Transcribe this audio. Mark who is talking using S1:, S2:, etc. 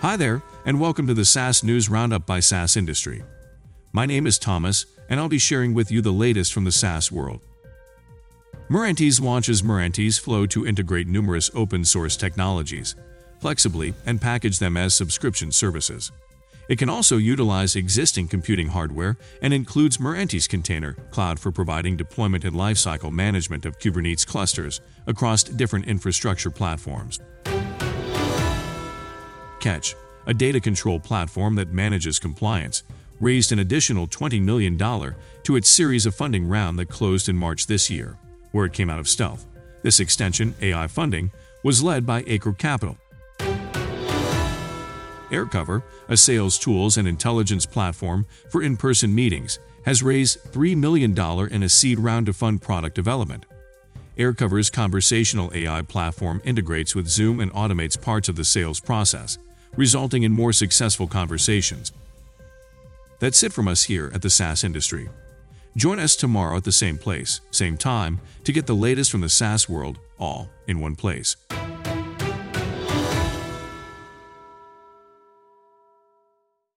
S1: Hi there, and welcome to the SaaS News Roundup by SaaS Industry. My name is Thomas, and I'll be sharing with you the latest from the SaaS world. Mirantis launches Mirantis Flow to integrate numerous open source technologies flexibly and package them as subscription services. It can also utilize existing computing hardware and includes Mirantis Container Cloud for providing deployment and lifecycle management of Kubernetes clusters across different infrastructure platforms. Ketch, a data control platform that manages compliance, raised an additional $20 million to its series A funding round that closed in March this year, where it came out of stealth. This extension, AI funding, was led by Acrew Capital, Aircover, a sales tools and intelligence platform for in person meetings, has raised $3 million in a seed round to fund product development. Aircover's conversational AI platform integrates with Zoom and automates parts of the sales process, resulting in more successful conversations. That's it from us here at the SaaS industry. Join us tomorrow at the same place, same time, to get the latest from the SaaS world, all in one place.